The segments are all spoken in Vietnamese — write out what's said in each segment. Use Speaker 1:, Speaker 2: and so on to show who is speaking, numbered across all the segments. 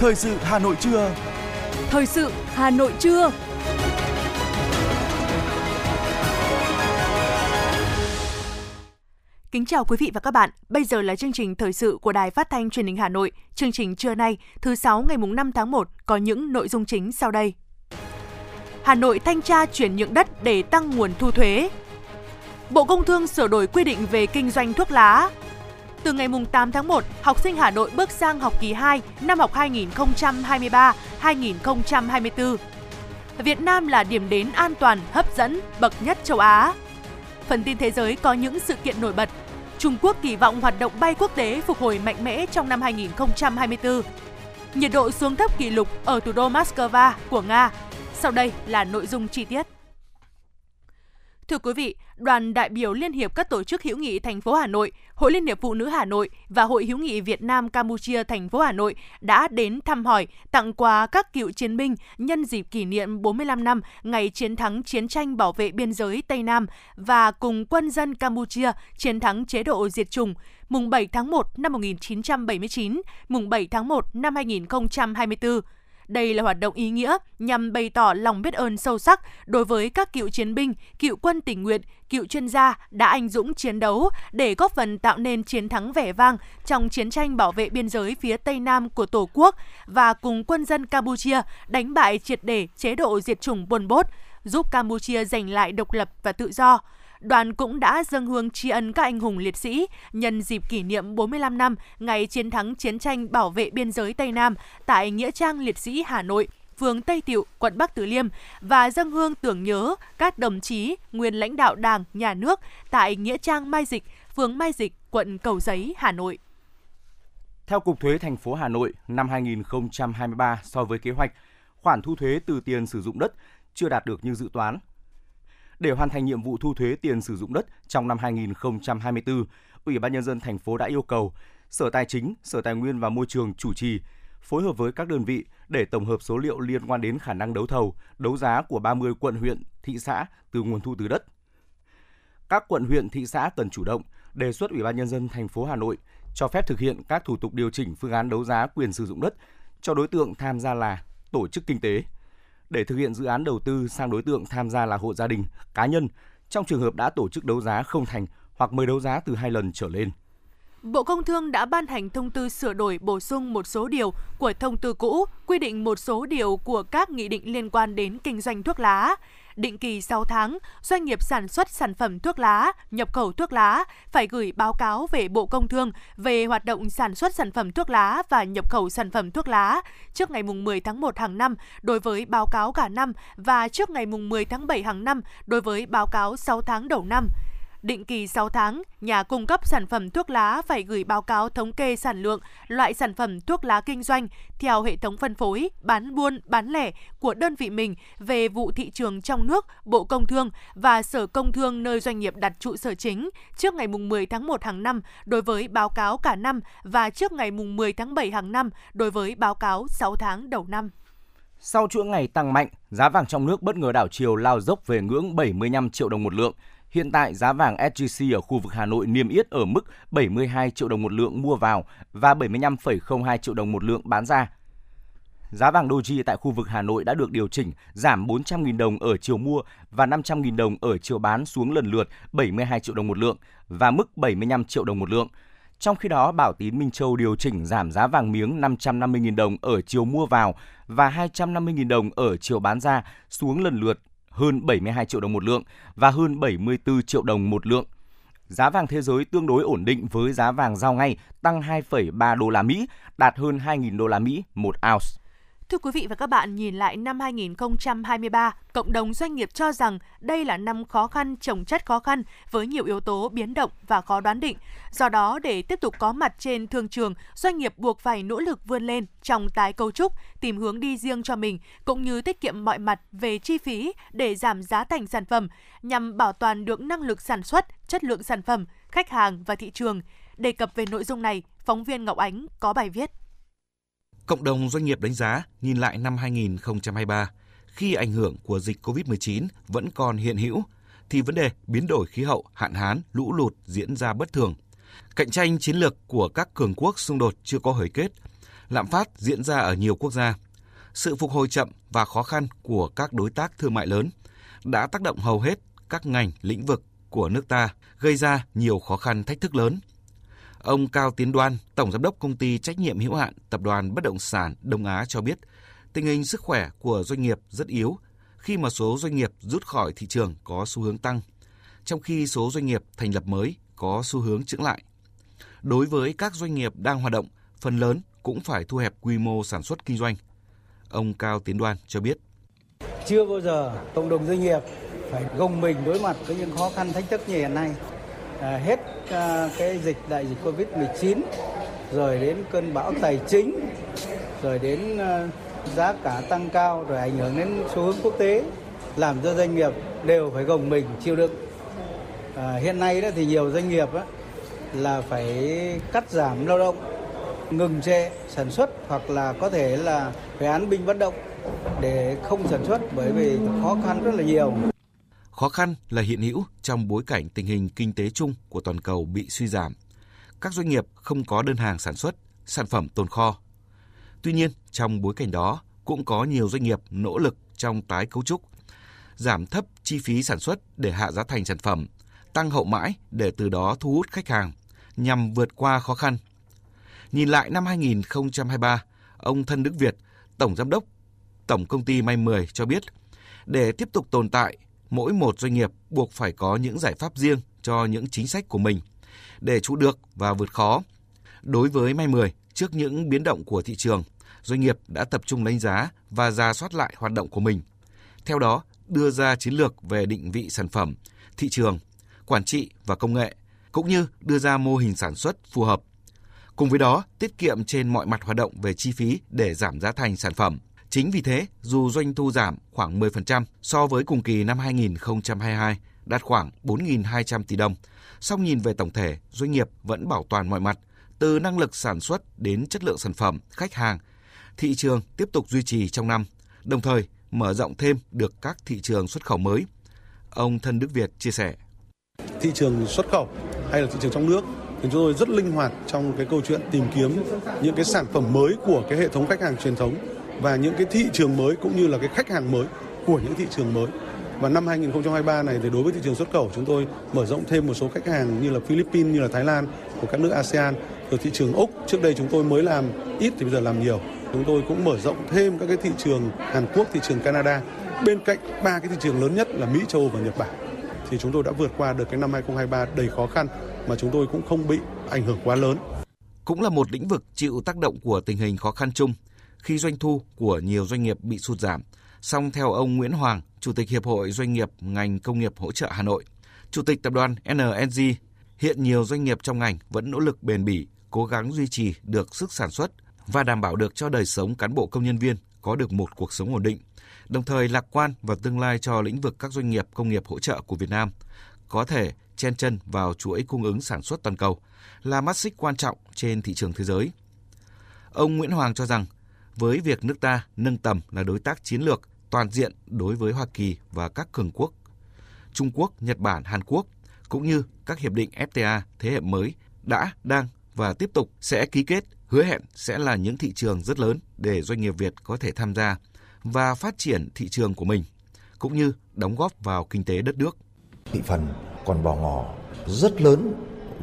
Speaker 1: Thời sự Hà Nội trưa.
Speaker 2: Thời sự Hà Nội trưa. Kính chào quý vị và các bạn. Bây giờ là chương trình thời sự của Đài Phát thanh Truyền hình Hà Nội. Chương trình trưa nay, thứ sáu ngày mùng 5 tháng 1 có những nội dung chính sau đây. Hà Nội thanh tra chuyển nhượng đất để tăng nguồn thu thuế. Bộ Công Thương sửa đổi quy định về kinh doanh thuốc lá. Từ ngày 8 tháng 1, học sinh Hà Nội bước sang học kỳ 2 năm học 2023-2024. Việt Nam là điểm đến an toàn, hấp dẫn, bậc nhất châu Á. Phần tin thế giới có những sự kiện nổi bật. Trung Quốc kỳ vọng hoạt động bay quốc tế phục hồi mạnh mẽ trong năm 2024. Nhiệt độ xuống thấp kỷ lục ở thủ đô Moscow của Nga. Sau đây là nội dung chi tiết. Thưa quý vị, đoàn đại biểu Liên hiệp các tổ chức hữu nghị thành phố Hà Nội, Hội Liên hiệp Phụ nữ Hà Nội và Hội hữu nghị Việt Nam Campuchia thành phố Hà Nội đã đến thăm hỏi, tặng quà các cựu chiến binh nhân dịp kỷ niệm 45 năm ngày chiến thắng chiến tranh bảo vệ biên giới Tây Nam và cùng quân dân Campuchia chiến thắng chế độ diệt chủng mùng 7 tháng 1 năm 1979, mùng 7 tháng 1 năm 2024 đây là hoạt động ý nghĩa nhằm bày tỏ lòng biết ơn sâu sắc đối với các cựu chiến binh, cựu quân tình nguyện, cựu chuyên gia đã anh dũng chiến đấu để góp phần tạo nên chiến thắng vẻ vang trong chiến tranh bảo vệ biên giới phía Tây Nam của Tổ quốc và cùng quân dân Campuchia đánh bại triệt để chế độ diệt chủng Pol Pot, giúp Campuchia giành lại độc lập và tự do đoàn cũng đã dâng hương tri ân các anh hùng liệt sĩ nhân dịp kỷ niệm 45 năm ngày chiến thắng chiến tranh bảo vệ biên giới Tây Nam tại Nghĩa trang liệt sĩ Hà Nội phường Tây Tiệu, quận Bắc Từ Liêm và dâng hương tưởng nhớ các đồng chí nguyên lãnh đạo Đảng, Nhà nước tại Nghĩa trang Mai Dịch, phường Mai Dịch, quận Cầu Giấy, Hà Nội.
Speaker 3: Theo Cục Thuế thành phố Hà Nội, năm 2023 so với kế hoạch, khoản thu thuế từ tiền sử dụng đất chưa đạt được như dự toán để hoàn thành nhiệm vụ thu thuế tiền sử dụng đất trong năm 2024, Ủy ban nhân dân thành phố đã yêu cầu Sở Tài chính, Sở Tài nguyên và Môi trường chủ trì phối hợp với các đơn vị để tổng hợp số liệu liên quan đến khả năng đấu thầu, đấu giá của 30 quận huyện, thị xã từ nguồn thu từ đất. Các quận huyện, thị xã cần chủ động đề xuất Ủy ban nhân dân thành phố Hà Nội cho phép thực hiện các thủ tục điều chỉnh phương án đấu giá quyền sử dụng đất cho đối tượng tham gia là tổ chức kinh tế, để thực hiện dự án đầu tư sang đối tượng tham gia là hộ gia đình, cá nhân trong trường hợp đã tổ chức đấu giá không thành hoặc mới đấu giá từ hai lần trở lên.
Speaker 2: Bộ Công Thương đã ban hành thông tư sửa đổi bổ sung một số điều của thông tư cũ, quy định một số điều của các nghị định liên quan đến kinh doanh thuốc lá định kỳ 6 tháng, doanh nghiệp sản xuất sản phẩm thuốc lá, nhập khẩu thuốc lá phải gửi báo cáo về Bộ Công Thương về hoạt động sản xuất sản phẩm thuốc lá và nhập khẩu sản phẩm thuốc lá trước ngày 10 tháng 1 hàng năm đối với báo cáo cả năm và trước ngày 10 tháng 7 hàng năm đối với báo cáo 6 tháng đầu năm. Định kỳ 6 tháng, nhà cung cấp sản phẩm thuốc lá phải gửi báo cáo thống kê sản lượng loại sản phẩm thuốc lá kinh doanh theo hệ thống phân phối, bán buôn, bán lẻ của đơn vị mình về vụ thị trường trong nước, Bộ Công Thương và Sở Công Thương nơi doanh nghiệp đặt trụ sở chính trước ngày 10 tháng 1 hàng năm đối với báo cáo cả năm và trước ngày 10 tháng 7 hàng năm đối với báo cáo 6 tháng đầu năm.
Speaker 3: Sau chuỗi ngày tăng mạnh, giá vàng trong nước bất ngờ đảo chiều lao dốc về ngưỡng 75 triệu đồng một lượng – Hiện tại giá vàng SJC ở khu vực Hà Nội niêm yết ở mức 72 triệu đồng một lượng mua vào và 75,02 triệu đồng một lượng bán ra. Giá vàng Doji tại khu vực Hà Nội đã được điều chỉnh giảm 400.000 đồng ở chiều mua và 500.000 đồng ở chiều bán xuống lần lượt 72 triệu đồng một lượng và mức 75 triệu đồng một lượng. Trong khi đó, Bảo Tín Minh Châu điều chỉnh giảm giá vàng miếng 550.000 đồng ở chiều mua vào và 250.000 đồng ở chiều bán ra xuống lần lượt hơn 72 triệu đồng một lượng và hơn 74 triệu đồng một lượng. Giá vàng thế giới tương đối ổn định với giá vàng giao ngay tăng 2,3 đô la Mỹ, đạt hơn 2.000 đô la Mỹ một ounce.
Speaker 2: Thưa quý vị và các bạn, nhìn lại năm 2023, cộng đồng doanh nghiệp cho rằng đây là năm khó khăn trồng chất khó khăn với nhiều yếu tố biến động và khó đoán định. Do đó, để tiếp tục có mặt trên thương trường, doanh nghiệp buộc phải nỗ lực vươn lên trong tái cấu trúc, tìm hướng đi riêng cho mình, cũng như tiết kiệm mọi mặt về chi phí để giảm giá thành sản phẩm, nhằm bảo toàn được năng lực sản xuất, chất lượng sản phẩm, khách hàng và thị trường. Đề cập về nội dung này, phóng viên Ngọc Ánh có bài viết.
Speaker 4: Cộng đồng doanh nghiệp đánh giá nhìn lại năm 2023, khi ảnh hưởng của dịch COVID-19 vẫn còn hiện hữu, thì vấn đề biến đổi khí hậu, hạn hán, lũ lụt diễn ra bất thường. Cạnh tranh chiến lược của các cường quốc xung đột chưa có hồi kết. Lạm phát diễn ra ở nhiều quốc gia. Sự phục hồi chậm và khó khăn của các đối tác thương mại lớn đã tác động hầu hết các ngành lĩnh vực của nước ta, gây ra nhiều khó khăn thách thức lớn. Ông Cao Tiến Đoan, Tổng Giám đốc Công ty Trách nhiệm hữu hạn Tập đoàn Bất động sản Đông Á cho biết, tình hình sức khỏe của doanh nghiệp rất yếu khi mà số doanh nghiệp rút khỏi thị trường có xu hướng tăng, trong khi số doanh nghiệp thành lập mới có xu hướng chững lại. Đối với các doanh nghiệp đang hoạt động, phần lớn cũng phải thu hẹp quy mô sản xuất kinh doanh. Ông Cao Tiến Đoan cho biết.
Speaker 1: Chưa bao giờ cộng đồng doanh nghiệp phải gồng mình đối mặt với những khó khăn thách thức như hiện nay. Ờ, hết ờ, cái dịch đại dịch Covid-19 rồi đến cơn bão tài chính rồi đến ờ, giá cả tăng cao rồi ảnh hưởng đến xu hướng quốc tế làm cho doanh nghiệp đều phải gồng mình chịu đựng. À, hiện nay đó thì nhiều doanh nghiệp đó, là phải cắt giảm lao động, ngừng trệ sản xuất hoặc là có thể là phải án binh bất động để không sản xuất bởi vì khó khăn rất là nhiều.
Speaker 4: Khó khăn là hiện hữu trong bối cảnh tình hình kinh tế chung của toàn cầu bị suy giảm. Các doanh nghiệp không có đơn hàng sản xuất, sản phẩm tồn kho. Tuy nhiên, trong bối cảnh đó cũng có nhiều doanh nghiệp nỗ lực trong tái cấu trúc, giảm thấp chi phí sản xuất để hạ giá thành sản phẩm, tăng hậu mãi để từ đó thu hút khách hàng nhằm vượt qua khó khăn. Nhìn lại năm 2023, ông Thân Đức Việt, Tổng Giám đốc Tổng Công ty May 10 cho biết, để tiếp tục tồn tại, mỗi một doanh nghiệp buộc phải có những giải pháp riêng cho những chính sách của mình để trụ được và vượt khó. Đối với May 10, trước những biến động của thị trường, doanh nghiệp đã tập trung đánh giá và ra soát lại hoạt động của mình. Theo đó, đưa ra chiến lược về định vị sản phẩm, thị trường, quản trị và công nghệ, cũng như đưa ra mô hình sản xuất phù hợp. Cùng với đó, tiết kiệm trên mọi mặt hoạt động về chi phí để giảm giá thành sản phẩm. Chính vì thế, dù doanh thu giảm khoảng 10% so với cùng kỳ năm 2022, đạt khoảng 4.200 tỷ đồng, song nhìn về tổng thể, doanh nghiệp vẫn bảo toàn mọi mặt, từ năng lực sản xuất đến chất lượng sản phẩm, khách hàng. Thị trường tiếp tục duy trì trong năm, đồng thời mở rộng thêm được các thị trường xuất khẩu mới. Ông Thân Đức Việt chia sẻ.
Speaker 5: Thị trường xuất khẩu hay là thị trường trong nước thì chúng tôi rất linh hoạt trong cái câu chuyện tìm kiếm những cái sản phẩm mới của cái hệ thống khách hàng truyền thống và những cái thị trường mới cũng như là cái khách hàng mới của những thị trường mới. Và năm 2023 này thì đối với thị trường xuất khẩu chúng tôi mở rộng thêm một số khách hàng như là Philippines, như là Thái Lan của các nước ASEAN, rồi thị trường Úc. Trước đây chúng tôi mới làm ít thì bây giờ làm nhiều. Chúng tôi cũng mở rộng thêm các cái thị trường Hàn Quốc, thị trường Canada. Bên cạnh ba cái thị trường lớn nhất là Mỹ, châu Âu và Nhật Bản. Thì chúng tôi đã vượt qua được cái năm 2023 đầy khó khăn mà chúng tôi cũng không bị ảnh hưởng quá lớn.
Speaker 4: Cũng là một lĩnh vực chịu tác động của tình hình khó khăn chung khi doanh thu của nhiều doanh nghiệp bị sụt giảm. Song theo ông Nguyễn Hoàng, Chủ tịch Hiệp hội Doanh nghiệp ngành công nghiệp hỗ trợ Hà Nội, Chủ tịch Tập đoàn NNG, hiện nhiều doanh nghiệp trong ngành vẫn nỗ lực bền bỉ, cố gắng duy trì được sức sản xuất và đảm bảo được cho đời sống cán bộ công nhân viên có được một cuộc sống ổn định, đồng thời lạc quan vào tương lai cho lĩnh vực các doanh nghiệp công nghiệp hỗ trợ của Việt Nam có thể chen chân vào chuỗi cung ứng sản xuất toàn cầu, là mắt xích quan trọng trên thị trường thế giới. Ông Nguyễn Hoàng cho rằng, với việc nước ta nâng tầm là đối tác chiến lược toàn diện đối với Hoa Kỳ và các cường quốc, Trung Quốc, Nhật Bản, Hàn Quốc, cũng như các hiệp định FTA thế hệ mới đã, đang và tiếp tục sẽ ký kết hứa hẹn sẽ là những thị trường rất lớn để doanh nghiệp Việt có thể tham gia và phát triển thị trường của mình, cũng như đóng góp vào kinh tế đất nước.
Speaker 6: Thị phần còn bỏ ngỏ rất lớn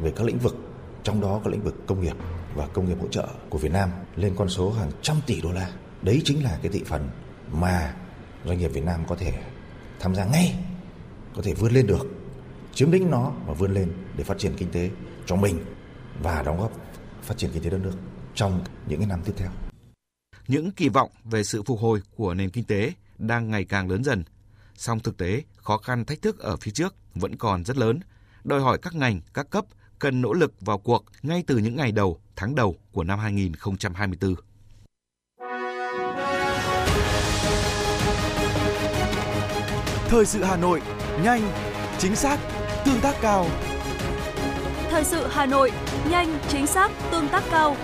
Speaker 6: về các lĩnh vực, trong đó có lĩnh vực công nghiệp và công nghiệp hỗ trợ của Việt Nam lên con số hàng trăm tỷ đô la. Đấy chính là cái thị phần mà doanh nghiệp Việt Nam có thể tham gia ngay, có thể vươn lên được, chiếm lĩnh nó và vươn lên để phát triển kinh tế cho mình và đóng góp phát triển kinh tế đất nước trong những cái năm tiếp theo.
Speaker 4: Những kỳ vọng về sự phục hồi của nền kinh tế đang ngày càng lớn dần. Song thực tế, khó khăn thách thức ở phía trước vẫn còn rất lớn, đòi hỏi các ngành, các cấp cần nỗ lực vào cuộc ngay từ những ngày đầu, tháng đầu của năm 2024.
Speaker 7: Thời sự Hà Nội, nhanh, chính xác, tương tác cao.
Speaker 8: Thời sự Hà Nội, nhanh, chính xác, tương tác cao.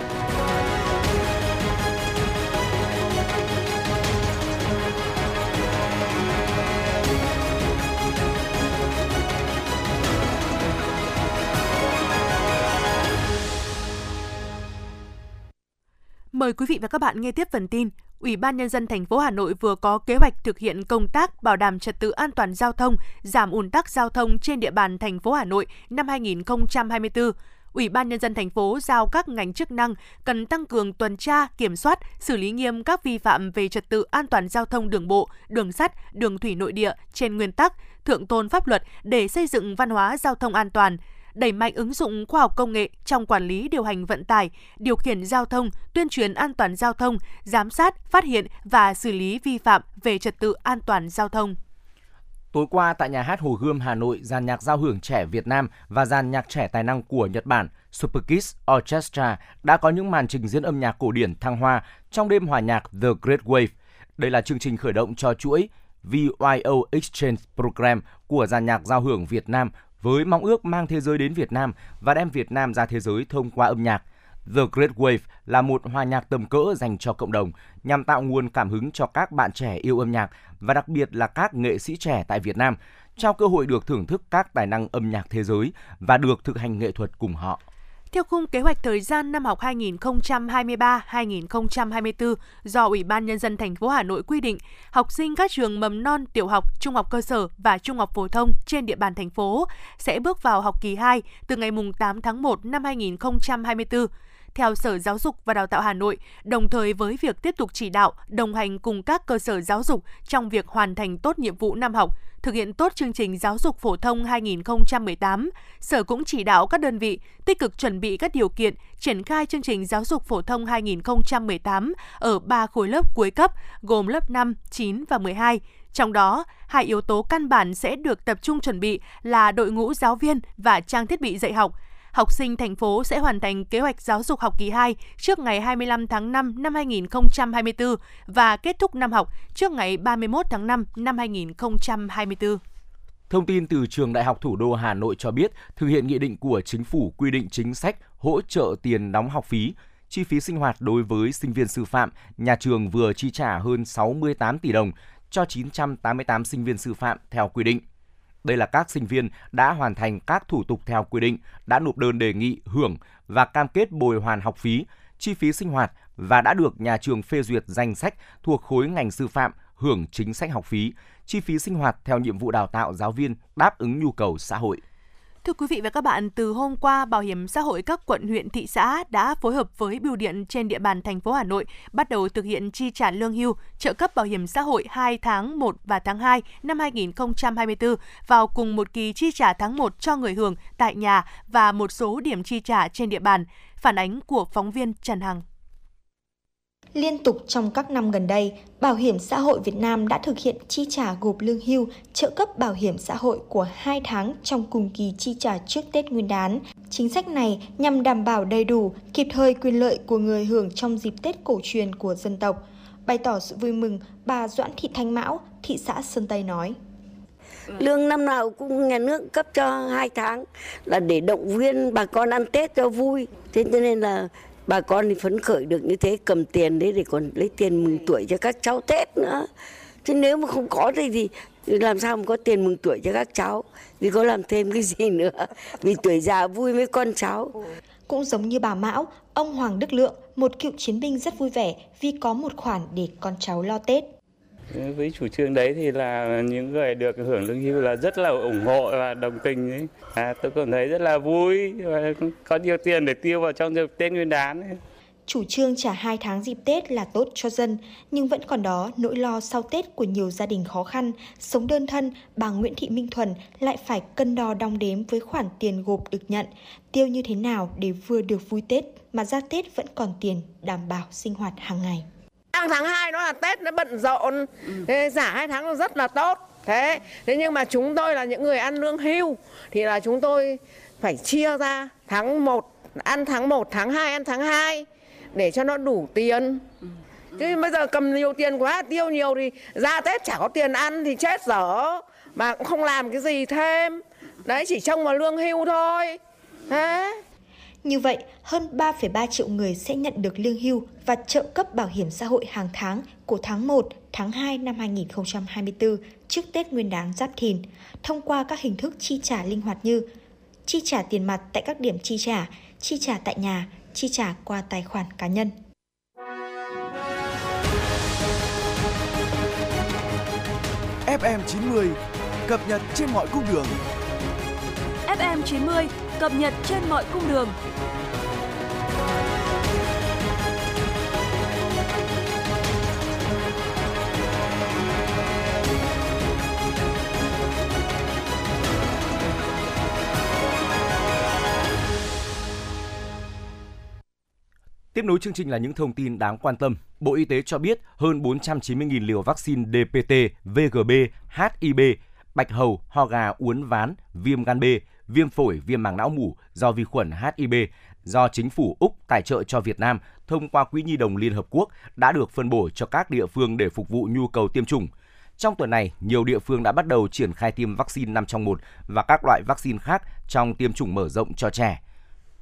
Speaker 2: Mời quý vị và các bạn nghe tiếp phần tin. Ủy ban nhân dân thành phố Hà Nội vừa có kế hoạch thực hiện công tác bảo đảm trật tự an toàn giao thông, giảm ùn tắc giao thông trên địa bàn thành phố Hà Nội năm 2024. Ủy ban nhân dân thành phố giao các ngành chức năng cần tăng cường tuần tra, kiểm soát, xử lý nghiêm các vi phạm về trật tự an toàn giao thông đường bộ, đường sắt, đường thủy nội địa trên nguyên tắc thượng tôn pháp luật để xây dựng văn hóa giao thông an toàn, đẩy mạnh ứng dụng khoa học công nghệ trong quản lý điều hành vận tải, điều khiển giao thông, tuyên truyền an toàn giao thông, giám sát, phát hiện và xử lý vi phạm về trật tự an toàn giao thông.
Speaker 3: Tối qua tại nhà hát Hồ Gươm Hà Nội, dàn nhạc giao hưởng trẻ Việt Nam và dàn nhạc trẻ tài năng của Nhật Bản Super Kids Orchestra đã có những màn trình diễn âm nhạc cổ điển thăng hoa trong đêm hòa nhạc The Great Wave. Đây là chương trình khởi động cho chuỗi VYO Exchange Program của dàn nhạc giao hưởng Việt Nam với mong ước mang thế giới đến Việt Nam và đem Việt Nam ra thế giới thông qua âm nhạc. The Great Wave là một hòa nhạc tầm cỡ dành cho cộng đồng, nhằm tạo nguồn cảm hứng cho các bạn trẻ yêu âm nhạc và đặc biệt là các nghệ sĩ trẻ tại Việt Nam, trao cơ hội được thưởng thức các tài năng âm nhạc thế giới và được thực hành nghệ thuật cùng họ.
Speaker 2: Theo khung kế hoạch thời gian năm học 2023-2024 do Ủy ban nhân dân thành phố Hà Nội quy định, học sinh các trường mầm non, tiểu học, trung học cơ sở và trung học phổ thông trên địa bàn thành phố sẽ bước vào học kỳ 2 từ ngày 8 tháng 1 năm 2024 theo Sở Giáo dục và Đào tạo Hà Nội, đồng thời với việc tiếp tục chỉ đạo, đồng hành cùng các cơ sở giáo dục trong việc hoàn thành tốt nhiệm vụ năm học, thực hiện tốt chương trình giáo dục phổ thông 2018, Sở cũng chỉ đạo các đơn vị tích cực chuẩn bị các điều kiện triển khai chương trình giáo dục phổ thông 2018 ở 3 khối lớp cuối cấp gồm lớp 5, 9 và 12. Trong đó, hai yếu tố căn bản sẽ được tập trung chuẩn bị là đội ngũ giáo viên và trang thiết bị dạy học – học sinh thành phố sẽ hoàn thành kế hoạch giáo dục học kỳ 2 trước ngày 25 tháng 5 năm 2024 và kết thúc năm học trước ngày 31 tháng 5 năm 2024.
Speaker 3: Thông tin từ Trường Đại học Thủ đô Hà Nội cho biết, thực hiện nghị định của chính phủ quy định chính sách hỗ trợ tiền đóng học phí, chi phí sinh hoạt đối với sinh viên sư phạm, nhà trường vừa chi trả hơn 68 tỷ đồng cho 988 sinh viên sư phạm theo quy định. Đây là các sinh viên đã hoàn thành các thủ tục theo quy định, đã nộp đơn đề nghị hưởng và cam kết bồi hoàn học phí, chi phí sinh hoạt và đã được nhà trường phê duyệt danh sách thuộc khối ngành sư phạm hưởng chính sách học phí, chi phí sinh hoạt theo nhiệm vụ đào tạo giáo viên đáp ứng nhu cầu xã hội.
Speaker 2: Thưa quý vị và các bạn, từ hôm qua, Bảo hiểm xã hội các quận huyện thị xã đã phối hợp với bưu điện trên địa bàn thành phố Hà Nội bắt đầu thực hiện chi trả lương hưu, trợ cấp bảo hiểm xã hội 2 tháng 1 và tháng 2 năm 2024 vào cùng một kỳ chi trả tháng 1 cho người hưởng tại nhà và một số điểm chi trả trên địa bàn. Phản ánh của phóng viên Trần Hằng.
Speaker 9: Liên tục trong các năm gần đây, Bảo hiểm xã hội Việt Nam đã thực hiện chi trả gộp lương hưu, trợ cấp bảo hiểm xã hội của hai tháng trong cùng kỳ chi trả trước Tết Nguyên đán. Chính sách này nhằm đảm bảo đầy đủ, kịp thời quyền lợi của người hưởng trong dịp Tết cổ truyền của dân tộc. Bày tỏ sự vui mừng, bà Doãn Thị Thanh Mão, thị xã Sơn Tây nói.
Speaker 10: Lương năm nào cũng nhà nước cấp cho hai tháng là để động viên bà con ăn Tết cho vui. Thế cho nên là bà con thì phấn khởi được như thế cầm tiền đấy để còn lấy tiền mừng tuổi cho các cháu Tết nữa. Chứ nếu mà không có thì, thì làm sao mà có tiền mừng tuổi cho các cháu? Vì có làm thêm cái gì nữa? Vì tuổi già vui với con cháu.
Speaker 9: Cũng giống như bà Mão, ông Hoàng Đức Lượng, một cựu chiến binh rất vui vẻ vì có một khoản để con cháu lo Tết.
Speaker 11: Với chủ trương đấy thì là những người được hưởng lương hưu là rất là ủng hộ và đồng tình ấy. À, tôi cảm thấy rất là vui và có nhiều tiền để tiêu vào trong dịp Tết Nguyên đán. Ấy.
Speaker 9: Chủ trương trả 2 tháng dịp Tết là tốt cho dân, nhưng vẫn còn đó nỗi lo sau Tết của nhiều gia đình khó khăn, sống đơn thân, bà Nguyễn Thị Minh Thuần lại phải cân đo đong đếm với khoản tiền gộp được nhận, tiêu như thế nào để vừa được vui Tết mà ra Tết vẫn còn tiền đảm bảo sinh hoạt hàng ngày
Speaker 12: tháng tháng 2 nó là Tết nó bận rộn. Thế giả hai tháng nó rất là tốt. Thế thế nhưng mà chúng tôi là những người ăn lương hưu thì là chúng tôi phải chia ra tháng 1 ăn tháng 1 tháng 2 ăn tháng 2 để cho nó đủ tiền. Chứ bây giờ cầm nhiều tiền quá tiêu nhiều thì ra Tết chả có tiền ăn thì chết dở. Mà cũng không làm cái gì thêm. Đấy chỉ trông vào lương hưu thôi. Thế
Speaker 9: như vậy, hơn 3,3 triệu người sẽ nhận được lương hưu và trợ cấp bảo hiểm xã hội hàng tháng của tháng 1, tháng 2 năm 2024 trước Tết Nguyên đán Giáp Thìn thông qua các hình thức chi trả linh hoạt như chi trả tiền mặt tại các điểm chi trả, chi trả tại nhà, chi trả qua tài khoản cá nhân.
Speaker 11: FM90 cập nhật trên mọi cung đường.
Speaker 8: FM90 cập nhật trên mọi cung đường.
Speaker 3: Tiếp nối chương trình là những thông tin đáng quan tâm. Bộ Y tế cho biết hơn 490.000 liều vaccine DPT, VGB, HIB, bạch hầu, ho gà, uốn ván, viêm gan B, viêm phổi, viêm màng não mủ do vi khuẩn HIB do chính phủ Úc tài trợ cho Việt Nam thông qua Quỹ Nhi đồng Liên Hợp Quốc đã được phân bổ cho các địa phương để phục vụ nhu cầu tiêm chủng. Trong tuần này, nhiều địa phương đã bắt đầu triển khai tiêm vaccine 5 trong 1 và các loại vaccine khác trong tiêm chủng mở rộng cho trẻ.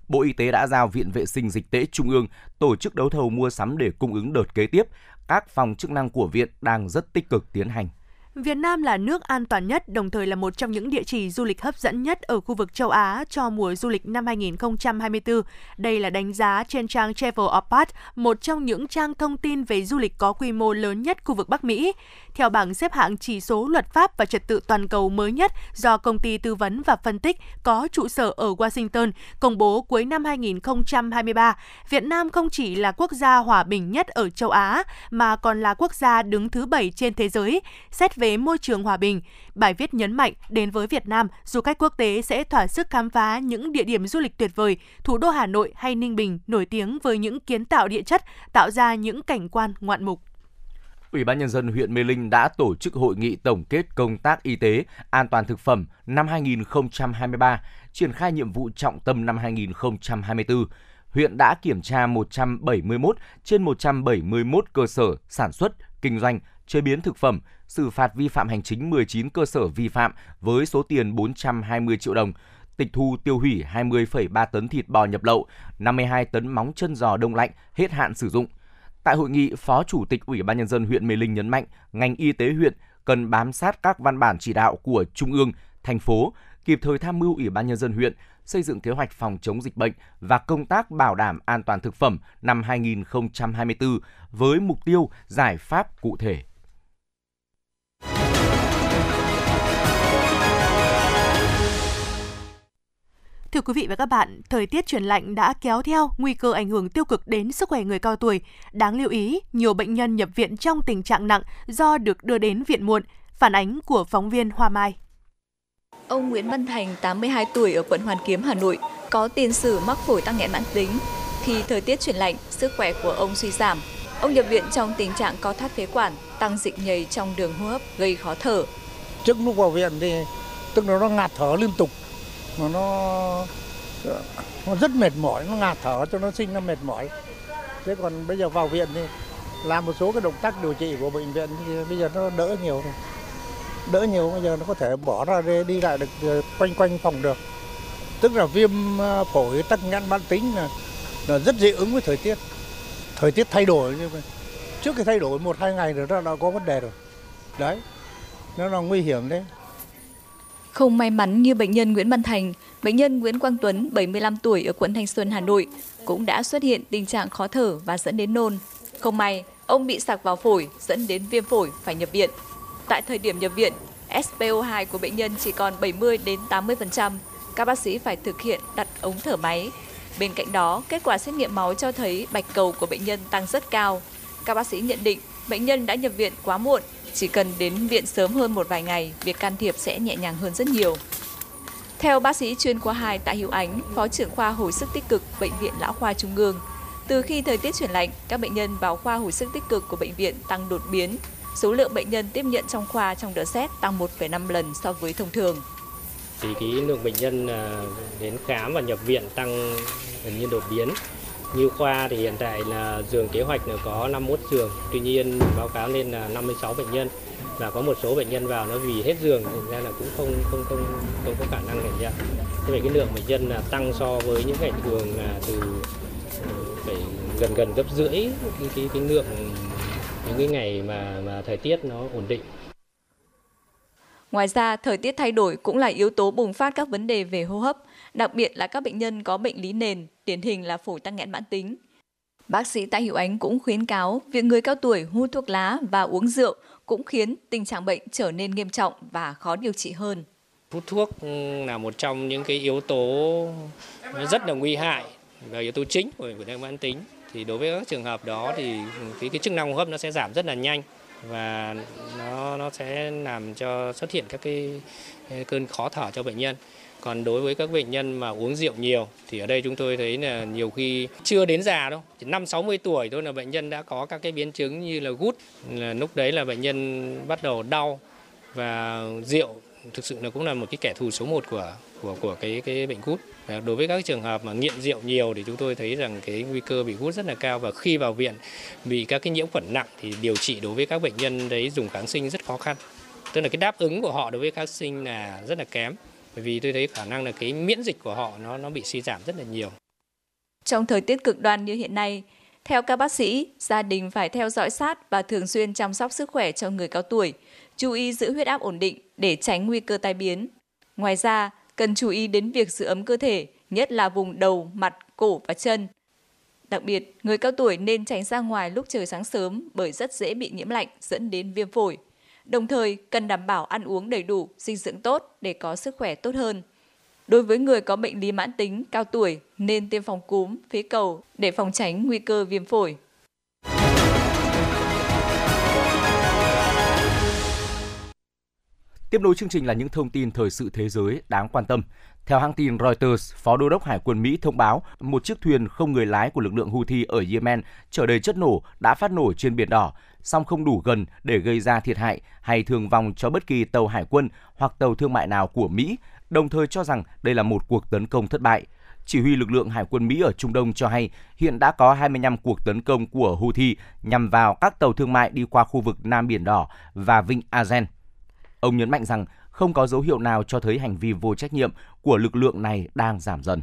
Speaker 3: Bộ Y tế đã giao Viện Vệ sinh Dịch tễ Trung ương tổ chức đấu thầu mua sắm để cung ứng đợt kế tiếp. Các phòng chức năng của viện đang rất tích cực tiến hành.
Speaker 2: Việt Nam là nước an toàn nhất, đồng thời là một trong những địa chỉ du lịch hấp dẫn nhất ở khu vực châu Á cho mùa du lịch năm 2024. Đây là đánh giá trên trang Travel Apart, một trong những trang thông tin về du lịch có quy mô lớn nhất khu vực Bắc Mỹ. Theo bảng xếp hạng chỉ số luật pháp và trật tự toàn cầu mới nhất do công ty tư vấn và phân tích có trụ sở ở Washington công bố cuối năm 2023, Việt Nam không chỉ là quốc gia hòa bình nhất ở châu Á mà còn là quốc gia đứng thứ 7 trên thế giới. Xét về môi trường hòa bình, bài viết nhấn mạnh đến với Việt Nam, du khách quốc tế sẽ thỏa sức khám phá những địa điểm du lịch tuyệt vời, thủ đô Hà Nội hay Ninh Bình nổi tiếng với những kiến tạo địa chất, tạo ra những cảnh quan ngoạn mục.
Speaker 3: Ủy ban nhân dân huyện Mê Linh đã tổ chức hội nghị tổng kết công tác y tế, an toàn thực phẩm năm 2023, triển khai nhiệm vụ trọng tâm năm 2024. Huyện đã kiểm tra 171 trên 171 cơ sở sản xuất, kinh doanh, chế biến thực phẩm, xử phạt vi phạm hành chính 19 cơ sở vi phạm với số tiền 420 triệu đồng, tịch thu tiêu hủy 20,3 tấn thịt bò nhập lậu, 52 tấn móng chân giò đông lạnh hết hạn sử dụng. Tại hội nghị, Phó Chủ tịch Ủy ban nhân dân huyện Mê Linh nhấn mạnh, ngành y tế huyện cần bám sát các văn bản chỉ đạo của trung ương, thành phố, kịp thời tham mưu Ủy ban nhân dân huyện xây dựng kế hoạch phòng chống dịch bệnh và công tác bảo đảm an toàn thực phẩm năm 2024 với mục tiêu giải pháp cụ thể.
Speaker 2: Thưa quý vị và các bạn, thời tiết chuyển lạnh đã kéo theo nguy cơ ảnh hưởng tiêu cực đến sức khỏe người cao tuổi. Đáng lưu ý, nhiều bệnh nhân nhập viện trong tình trạng nặng do được đưa đến viện muộn. Phản ánh của phóng viên Hoa Mai.
Speaker 13: Ông Nguyễn Văn Thành, 82 tuổi ở quận Hoàn Kiếm, Hà Nội, có tiền sử mắc phổi tắc nghẽn mãn tính. Khi thời tiết chuyển lạnh, sức khỏe của ông suy giảm. Ông nhập viện trong tình trạng co thắt phế quản, tăng dịch nhầy trong đường hô hấp, gây khó thở.
Speaker 14: Trước lúc vào viện thì tức là nó ngạt thở liên tục, mà nó nó rất mệt mỏi, nó ngạt thở cho nó sinh nó mệt mỏi. Thế còn bây giờ vào viện thì làm một số cái động tác điều trị của bệnh viện thì bây giờ nó đỡ nhiều rồi. Đỡ nhiều bây giờ nó có thể bỏ ra để đi lại được ờ, quanh quanh phòng được. Tức là viêm ờ, phổi tắc nghẽn mãn tính là, là rất dị ứng với thời tiết. Thời tiết thay đổi trước khi thay đổi một hai ngày rồi nó đã có vấn đề rồi. Đấy. Nó là nguy hiểm đấy
Speaker 13: không may mắn như bệnh nhân Nguyễn Văn Thành, bệnh nhân Nguyễn Quang Tuấn, 75 tuổi ở quận Thanh Xuân, Hà Nội, cũng đã xuất hiện tình trạng khó thở và dẫn đến nôn. Không may, ông bị sặc vào phổi, dẫn đến viêm phổi, phải nhập viện. Tại thời điểm nhập viện, SPO2 của bệnh nhân chỉ còn 70 đến 80%. Các bác sĩ phải thực hiện đặt ống thở máy. Bên cạnh đó, kết quả xét nghiệm máu cho thấy bạch cầu của bệnh nhân tăng rất cao. Các bác sĩ nhận định bệnh nhân đã nhập viện quá muộn, chỉ cần đến viện sớm hơn một vài ngày, việc can thiệp sẽ nhẹ nhàng hơn rất nhiều. Theo bác sĩ chuyên khoa 2 Tạ Hữu Ánh, Phó trưởng khoa hồi sức tích cực Bệnh viện Lão khoa Trung ương, từ khi thời tiết chuyển lạnh, các bệnh nhân vào khoa hồi sức tích cực của bệnh viện tăng đột biến, số lượng bệnh nhân tiếp nhận trong khoa trong đợt xét tăng 1,5 lần so với thông thường.
Speaker 15: Thì cái lượng bệnh nhân à, đến khám và nhập viện tăng gần như đột biến. Như khoa thì hiện tại là giường kế hoạch là có 51 giường, tuy nhiên báo cáo lên là 56 bệnh nhân và có một số bệnh nhân vào nó vì hết giường thành ra là cũng không không không không có khả năng để nhận. Thế vậy cái lượng bệnh nhân là tăng so với những ngày thường là từ ừ, phải gần gần gấp rưỡi cái cái, cái lượng những cái ngày mà mà thời tiết nó ổn định.
Speaker 13: Ngoài ra, thời tiết thay đổi cũng là yếu tố bùng phát các vấn đề về hô hấp, đặc biệt là các bệnh nhân có bệnh lý nền, điển hình là phổi tắc nghẽn mãn tính.
Speaker 16: Bác sĩ Tạ Hiệu Ánh cũng khuyến cáo việc người cao tuổi hút thuốc lá và uống rượu cũng khiến tình trạng bệnh trở nên nghiêm trọng và khó điều trị hơn.
Speaker 15: Hút thuốc là một trong những cái yếu tố rất là nguy hại và yếu tố chính của bệnh mãn tính. Thì đối với các trường hợp đó thì cái, cái chức năng hô hấp nó sẽ giảm rất là nhanh và nó nó sẽ làm cho xuất hiện các cái cơn khó thở cho bệnh nhân. Còn đối với các bệnh nhân mà uống rượu nhiều thì ở đây chúng tôi thấy là nhiều khi chưa đến già đâu, chỉ 5 60 tuổi thôi là bệnh nhân đã có các cái biến chứng như là gút, là lúc đấy là bệnh nhân bắt đầu đau và rượu thực sự là cũng là một cái kẻ thù số 1 của của của cái cái bệnh gút. Và đối với các trường hợp mà nghiện rượu nhiều thì chúng tôi thấy rằng cái nguy cơ bị gút rất là cao và khi vào viện bị các cái nhiễm khuẩn nặng thì điều trị đối với các bệnh nhân đấy dùng kháng sinh rất khó khăn. Tức là cái đáp ứng của họ đối với kháng sinh là rất là kém bởi vì tôi thấy khả năng là cái miễn dịch của họ nó nó bị suy giảm rất là nhiều.
Speaker 16: Trong thời tiết cực đoan như hiện nay, theo các bác sĩ, gia đình phải theo dõi sát và thường xuyên chăm sóc sức khỏe cho người cao tuổi, chú ý giữ huyết áp ổn định để tránh nguy cơ tai biến. Ngoài ra, cần chú ý đến việc giữ ấm cơ thể, nhất là vùng đầu, mặt, cổ và chân. Đặc biệt, người cao tuổi nên tránh ra ngoài lúc trời sáng sớm bởi rất dễ bị nhiễm lạnh dẫn đến viêm phổi. Đồng thời, cần đảm bảo ăn uống đầy đủ, dinh dưỡng tốt để có sức khỏe tốt hơn. Đối với người có bệnh lý mãn tính cao tuổi nên tiêm phòng cúm, phế cầu để phòng tránh nguy cơ viêm phổi.
Speaker 3: Tiếp nối chương trình là những thông tin thời sự thế giới đáng quan tâm. Theo hãng tin Reuters, Phó Đô đốc Hải quân Mỹ thông báo một chiếc thuyền không người lái của lực lượng Houthi ở Yemen chở đầy chất nổ đã phát nổ trên Biển Đỏ, song không đủ gần để gây ra thiệt hại hay thương vong cho bất kỳ tàu hải quân hoặc tàu thương mại nào của Mỹ, đồng thời cho rằng đây là một cuộc tấn công thất bại. Chỉ huy lực lượng Hải quân Mỹ ở Trung Đông cho hay hiện đã có 25 cuộc tấn công của Houthi nhằm vào các tàu thương mại đi qua khu vực Nam Biển Đỏ và Vịnh Aden. Ông nhấn mạnh rằng không có dấu hiệu nào cho thấy hành vi vô trách nhiệm của lực lượng này đang giảm dần.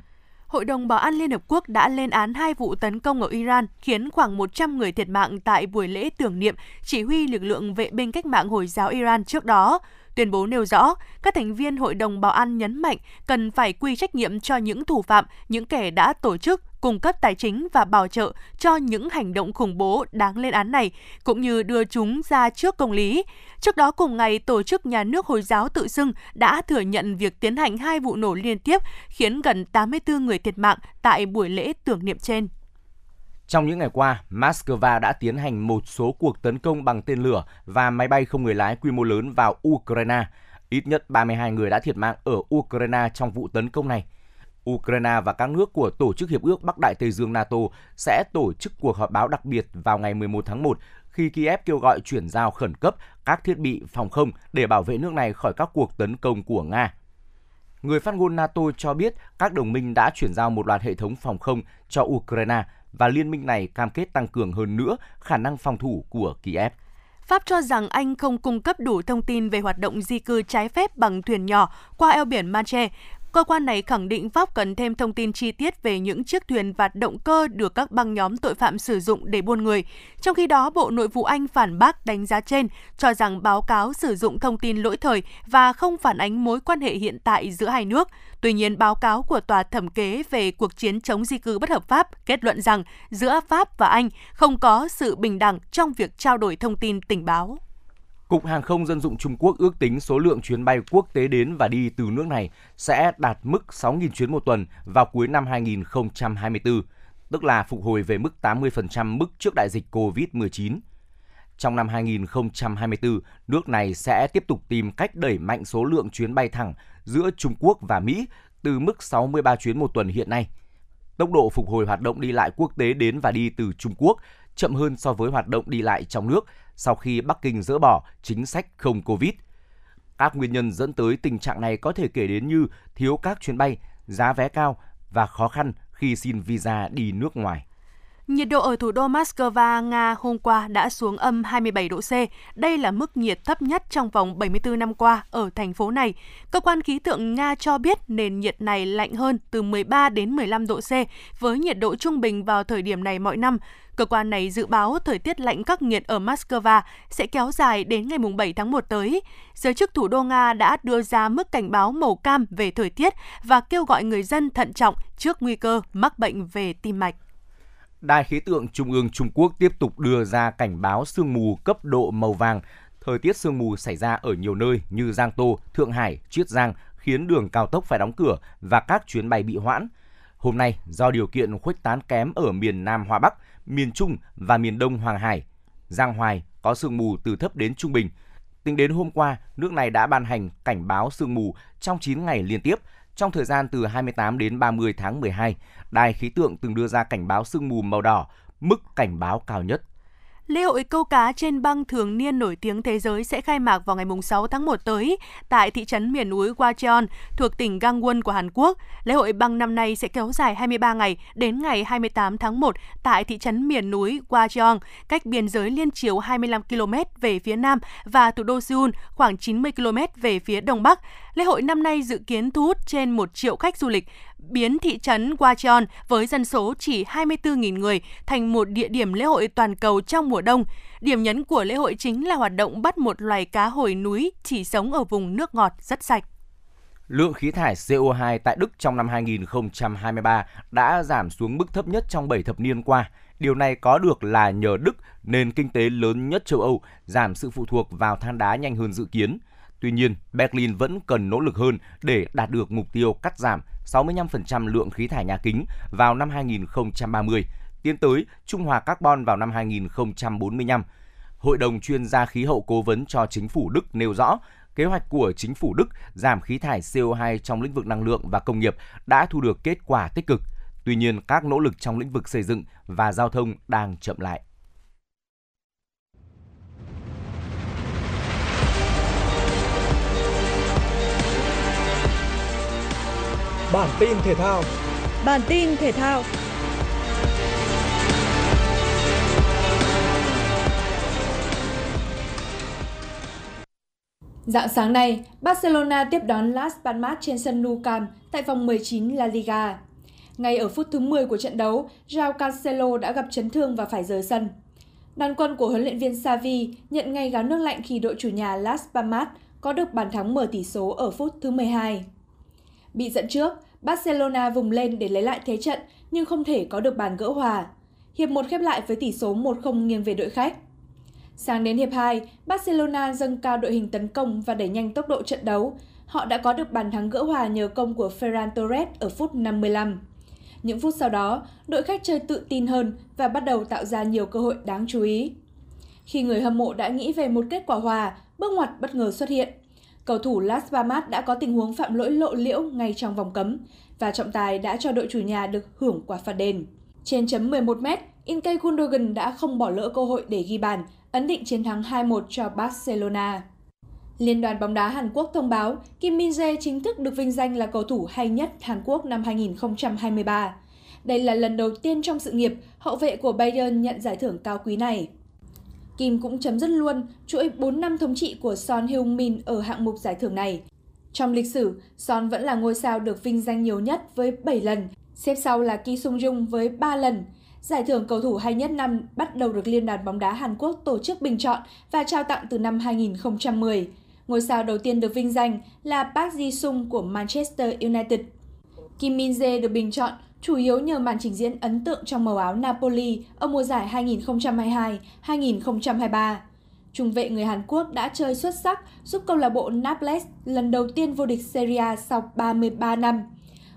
Speaker 2: Hội đồng Bảo an Liên Hợp Quốc đã lên án hai vụ tấn công ở Iran khiến khoảng 100 người thiệt mạng tại buổi lễ tưởng niệm chỉ huy lực lượng vệ binh cách mạng Hồi giáo Iran trước đó. Tuyên bố nêu rõ, các thành viên Hội đồng Bảo an nhấn mạnh cần phải quy trách nhiệm cho những thủ phạm, những kẻ đã tổ chức, cung cấp tài chính và bảo trợ cho những hành động khủng bố đáng lên án này, cũng như đưa chúng ra trước công lý. Trước đó cùng ngày, Tổ chức Nhà nước Hồi giáo tự xưng đã thừa nhận việc tiến hành hai vụ nổ liên tiếp khiến gần 84 người thiệt mạng tại buổi lễ tưởng niệm trên.
Speaker 3: Trong những ngày qua, Moscow đã tiến hành một số cuộc tấn công bằng tên lửa và máy bay không người lái quy mô lớn vào Ukraine. Ít nhất 32 người đã thiệt mạng ở Ukraine trong vụ tấn công này. Ukraine và các nước của Tổ chức Hiệp ước Bắc Đại Tây Dương NATO sẽ tổ chức cuộc họp báo đặc biệt vào ngày 11 tháng 1 khi Kiev kêu gọi chuyển giao khẩn cấp các thiết bị phòng không để bảo vệ nước này khỏi các cuộc tấn công của Nga. Người phát ngôn NATO cho biết các đồng minh đã chuyển giao một loạt hệ thống phòng không cho Ukraine và liên minh này cam kết tăng cường hơn nữa khả năng phòng thủ của Kiev.
Speaker 2: Pháp cho rằng Anh không cung cấp đủ thông tin về hoạt động di cư trái phép bằng thuyền nhỏ qua eo biển Manche Cơ quan này khẳng định Pháp cần thêm thông tin chi tiết về những chiếc thuyền và động cơ được các băng nhóm tội phạm sử dụng để buôn người. Trong khi đó, Bộ Nội vụ Anh phản bác đánh giá trên, cho rằng báo cáo sử dụng thông tin lỗi thời và không phản ánh mối quan hệ hiện tại giữa hai nước. Tuy nhiên, báo cáo của Tòa Thẩm kế về cuộc chiến chống di cư bất hợp pháp kết luận rằng giữa Pháp và Anh không có sự bình đẳng trong việc trao đổi thông tin tình báo.
Speaker 3: Cục Hàng không Dân dụng Trung Quốc ước tính số lượng chuyến bay quốc tế đến và đi từ nước này sẽ đạt mức 6.000 chuyến một tuần vào cuối năm 2024, tức là phục hồi về mức 80% mức trước đại dịch COVID-19. Trong năm 2024, nước này sẽ tiếp tục tìm cách đẩy mạnh số lượng chuyến bay thẳng giữa Trung Quốc và Mỹ từ mức 63 chuyến một tuần hiện nay. Tốc độ phục hồi hoạt động đi lại quốc tế đến và đi từ Trung Quốc chậm hơn so với hoạt động đi lại trong nước sau khi Bắc Kinh dỡ bỏ chính sách không Covid. Các nguyên nhân dẫn tới tình trạng này có thể kể đến như thiếu các chuyến bay, giá vé cao và khó khăn khi xin visa đi nước ngoài.
Speaker 2: Nhiệt độ ở thủ đô Moscow, Nga hôm qua đã xuống âm 27 độ C. Đây là mức nhiệt thấp nhất trong vòng 74 năm qua ở thành phố này. Cơ quan khí tượng Nga cho biết nền nhiệt này lạnh hơn từ 13 đến 15 độ C với nhiệt độ trung bình vào thời điểm này mọi năm. Cơ quan này dự báo thời tiết lạnh khắc nghiệt ở Moscow sẽ kéo dài đến ngày 7 tháng 1 tới. Giới chức thủ đô Nga đã đưa ra mức cảnh báo màu cam về thời tiết và kêu gọi người dân thận trọng trước nguy cơ mắc bệnh về tim mạch.
Speaker 3: Đài khí tượng Trung ương Trung Quốc tiếp tục đưa ra cảnh báo sương mù cấp độ màu vàng. Thời tiết sương mù xảy ra ở nhiều nơi như Giang Tô, Thượng Hải, Chiết Giang khiến đường cao tốc phải đóng cửa và các chuyến bay bị hoãn. Hôm nay, do điều kiện khuếch tán kém ở miền Nam Hoa Bắc, miền Trung và miền Đông Hoàng Hải, Giang Hoài có sương mù từ thấp đến trung bình. Tính đến hôm qua, nước này đã ban hành cảnh báo sương mù trong 9 ngày liên tiếp. Trong thời gian từ 28 đến 30 tháng 12, Đài khí tượng từng đưa ra cảnh báo sương mù màu đỏ, mức cảnh báo cao nhất.
Speaker 2: Lễ hội câu cá trên băng thường niên nổi tiếng thế giới sẽ khai mạc vào ngày 6 tháng 1 tới tại thị trấn miền núi Gwacheon thuộc tỉnh Gangwon của Hàn Quốc. Lễ hội băng năm nay sẽ kéo dài 23 ngày đến ngày 28 tháng 1 tại thị trấn miền núi Gwacheon, cách biên giới liên chiếu 25 km về phía nam và thủ đô Seoul khoảng 90 km về phía đông bắc. Lễ hội năm nay dự kiến thu hút trên 1 triệu khách du lịch, biến thị trấn Gwacheon với dân số chỉ 24.000 người thành một địa điểm lễ hội toàn cầu trong mùa đông. Điểm nhấn của lễ hội chính là hoạt động bắt một loài cá hồi núi chỉ sống ở vùng nước ngọt rất sạch.
Speaker 3: Lượng khí thải CO2 tại Đức trong năm 2023 đã giảm xuống mức thấp nhất trong 7 thập niên qua. Điều này có được là nhờ Đức, nền kinh tế lớn nhất châu Âu, giảm sự phụ thuộc vào than đá nhanh hơn dự kiến – Tuy nhiên, Berlin vẫn cần nỗ lực hơn để đạt được mục tiêu cắt giảm 65% lượng khí thải nhà kính vào năm 2030, tiến tới trung hòa carbon vào năm 2045. Hội đồng chuyên gia khí hậu cố vấn cho chính phủ Đức nêu rõ, kế hoạch của chính phủ Đức giảm khí thải CO2 trong lĩnh vực năng lượng và công nghiệp đã thu được kết quả tích cực. Tuy nhiên, các nỗ lực trong lĩnh vực xây dựng và giao thông đang chậm lại.
Speaker 7: Bản tin thể thao.
Speaker 8: Bản tin thể thao.
Speaker 16: Dạng sáng nay, Barcelona tiếp đón Las Palmas trên sân Nou Camp tại vòng 19 La Liga. Ngay ở phút thứ 10 của trận đấu, Joao Cancelo đã gặp chấn thương và phải rời sân. Đoàn quân của huấn luyện viên Xavi nhận ngay gáo nước lạnh khi đội chủ nhà Las Palmas có được bàn thắng mở tỷ số ở phút thứ 12. Bị dẫn trước, Barcelona vùng lên để lấy lại thế trận nhưng không thể có được bàn gỡ hòa. Hiệp 1 khép lại với tỷ số 1-0 nghiêng về đội khách. Sang đến hiệp 2, Barcelona dâng cao đội hình tấn công và đẩy nhanh tốc độ trận đấu. Họ đã có được bàn thắng gỡ hòa nhờ công của Ferran Torres ở phút 55. Những phút sau đó, đội khách chơi tự tin hơn và bắt đầu tạo ra nhiều cơ hội đáng chú ý. Khi người hâm mộ đã nghĩ về một kết quả hòa, bước ngoặt bất ngờ xuất hiện cầu thủ Las Palmas đã có tình huống phạm lỗi lộ liễu ngay trong vòng cấm và trọng tài đã cho đội chủ nhà được hưởng quả phạt đền. Trên chấm 11m, Inkay Gundogan đã không bỏ lỡ cơ hội để ghi bàn, ấn định chiến thắng 2-1 cho Barcelona. Liên đoàn bóng đá Hàn Quốc thông báo Kim Min Jae chính thức được vinh danh là cầu thủ hay nhất Hàn Quốc năm 2023. Đây là lần đầu tiên trong sự nghiệp hậu vệ của Bayern nhận giải thưởng cao quý này. Kim cũng chấm dứt luôn chuỗi 4 năm thống trị của Son Heung-min ở hạng mục giải thưởng này. Trong lịch sử, Son vẫn là ngôi sao được vinh danh nhiều nhất với 7 lần, xếp sau là Ki Sung Jung với 3 lần. Giải thưởng cầu thủ hay nhất năm bắt đầu được Liên đoàn bóng đá Hàn Quốc tổ chức bình chọn và trao tặng từ năm 2010. Ngôi sao đầu tiên được vinh danh là Park Ji-sung của Manchester United. Kim Min Jae được bình chọn chủ yếu nhờ màn trình diễn ấn tượng trong màu áo Napoli ở mùa giải 2022-2023. Trung vệ người Hàn Quốc đã chơi xuất sắc giúp câu lạc bộ Naples lần đầu tiên vô địch Serie A sau 33 năm.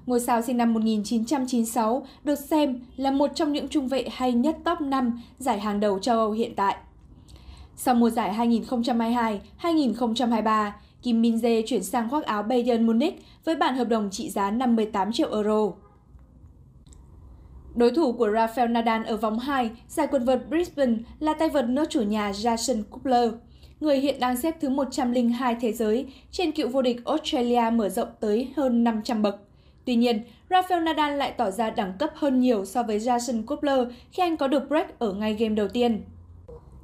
Speaker 16: Ngôi sao sinh năm 1996 được xem là một trong những trung vệ hay nhất top 5 giải hàng đầu châu Âu hiện tại. Sau mùa giải 2022-2023, Kim Min Jae chuyển sang khoác áo Bayern Munich với bản hợp đồng trị giá 58 triệu euro. Đối thủ của Rafael Nadal ở vòng 2, giải quần vợt Brisbane là tay vợt nước chủ nhà Jason Kubler, người hiện đang xếp thứ 102 thế giới trên cựu vô địch Australia mở rộng tới hơn 500 bậc. Tuy nhiên, Rafael Nadal lại tỏ ra đẳng cấp hơn nhiều so với Jason Kubler khi anh có được break ở ngay game đầu tiên.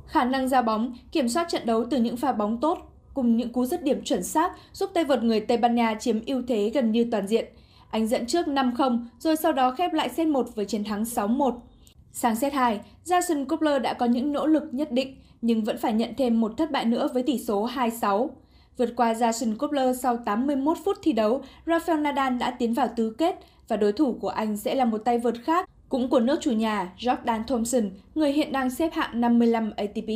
Speaker 16: Khả năng ra bóng, kiểm soát trận đấu từ những pha bóng tốt cùng những cú dứt điểm chuẩn xác giúp tay vợt người Tây Ban Nha chiếm ưu thế gần như toàn diện – anh dẫn trước 5-0 rồi sau đó khép lại set 1 với chiến thắng 6-1. Sang set 2, Jason Kubler đã có những nỗ lực nhất định nhưng vẫn phải nhận thêm một thất bại nữa với tỷ số 2-6. Vượt qua Jason Kubler sau 81 phút thi đấu, Rafael Nadal đã tiến vào tứ kết và đối thủ của anh sẽ là một tay vợt khác
Speaker 17: Cũng của nước chủ nhà, Jordan Thompson, người hiện đang xếp hạng 55 ATP.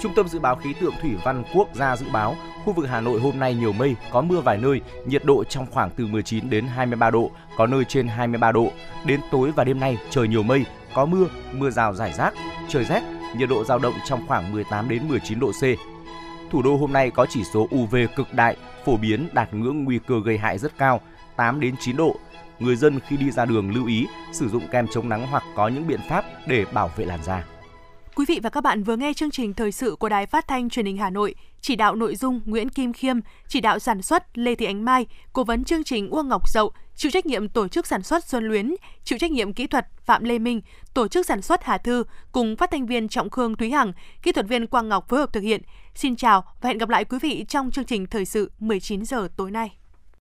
Speaker 3: Trung tâm Dự báo Khí tượng Thủy văn Quốc gia dự báo khu vực Hà Nội hôm nay nhiều mây, có mưa vài nơi, nhiệt độ trong khoảng từ 19 đến 23 độ, có nơi trên 23 độ. Đến tối và đêm nay trời nhiều mây, có mưa, mưa rào rải rác, trời rét, nhiệt độ dao động trong khoảng 18 đến 19 độ C. Thủ đô hôm nay có chỉ số UV cực đại, phổ biến đạt ngưỡng nguy cơ gây hại rất cao, 8 đến 9 độ. Người dân khi đi ra đường lưu ý sử dụng kem chống nắng hoặc có những biện pháp để bảo vệ làn da.
Speaker 2: Quý vị và các bạn vừa nghe chương trình thời sự của Đài Phát thanh Truyền hình Hà Nội, chỉ đạo nội dung Nguyễn Kim Khiêm, chỉ đạo sản xuất Lê Thị Ánh Mai, cố vấn chương trình Uông Ngọc Dậu, chịu trách nhiệm tổ chức sản xuất Xuân Luyến, chịu trách nhiệm kỹ thuật Phạm Lê Minh, tổ chức sản xuất Hà Thư cùng phát thanh viên Trọng Khương Thúy Hằng, kỹ thuật viên Quang Ngọc phối hợp thực hiện. Xin chào và hẹn gặp lại quý vị trong chương trình thời sự 19 giờ tối nay.